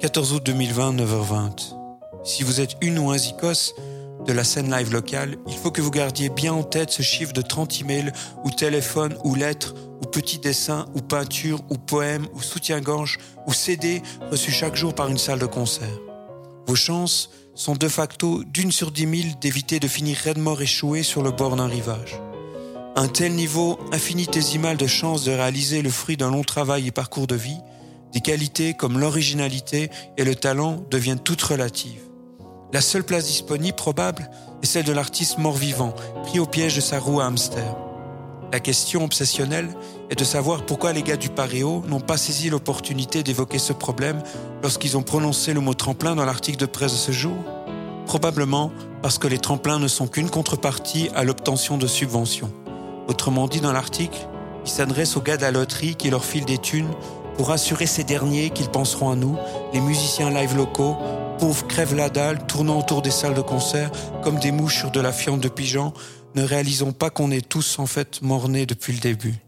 14 août 2020, 9h20. Si vous êtes une ou un zikos de la scène live locale, il faut que vous gardiez bien en tête ce chiffre de 30 emails ou téléphones ou lettres ou petits dessins ou peintures ou poèmes ou soutien-gorge ou CD reçus chaque jour par une salle de concert. Vos chances sont de facto d'une sur dix mille d'éviter de finir raidement échoué sur le bord d'un rivage. Un tel niveau infinitésimal de chances de réaliser le fruit d'un long travail et parcours de vie, des qualités comme l'originalité et le talent deviennent toutes relatives. La seule place disponible probable est celle de l'artiste mort-vivant, pris au piège de sa roue à hamster. La question obsessionnelle est de savoir pourquoi les gars du Paréo n'ont pas saisi l'opportunité d'évoquer ce problème lorsqu'ils ont prononcé le mot tremplin dans l'article de presse de ce jour. Probablement parce que les tremplins ne sont qu'une contrepartie à l'obtention de subventions. Autrement dit, dans l'article, ils s'adressent aux gars de la loterie qui leur filent des thunes pour assurer ces derniers qu'ils penseront à nous, les musiciens live locaux, pauvres crèvent la dalle, tournant autour des salles de concert comme des mouches sur de la fiente de pigeons, ne réalisons pas qu'on est tous en fait morts-nés depuis le début.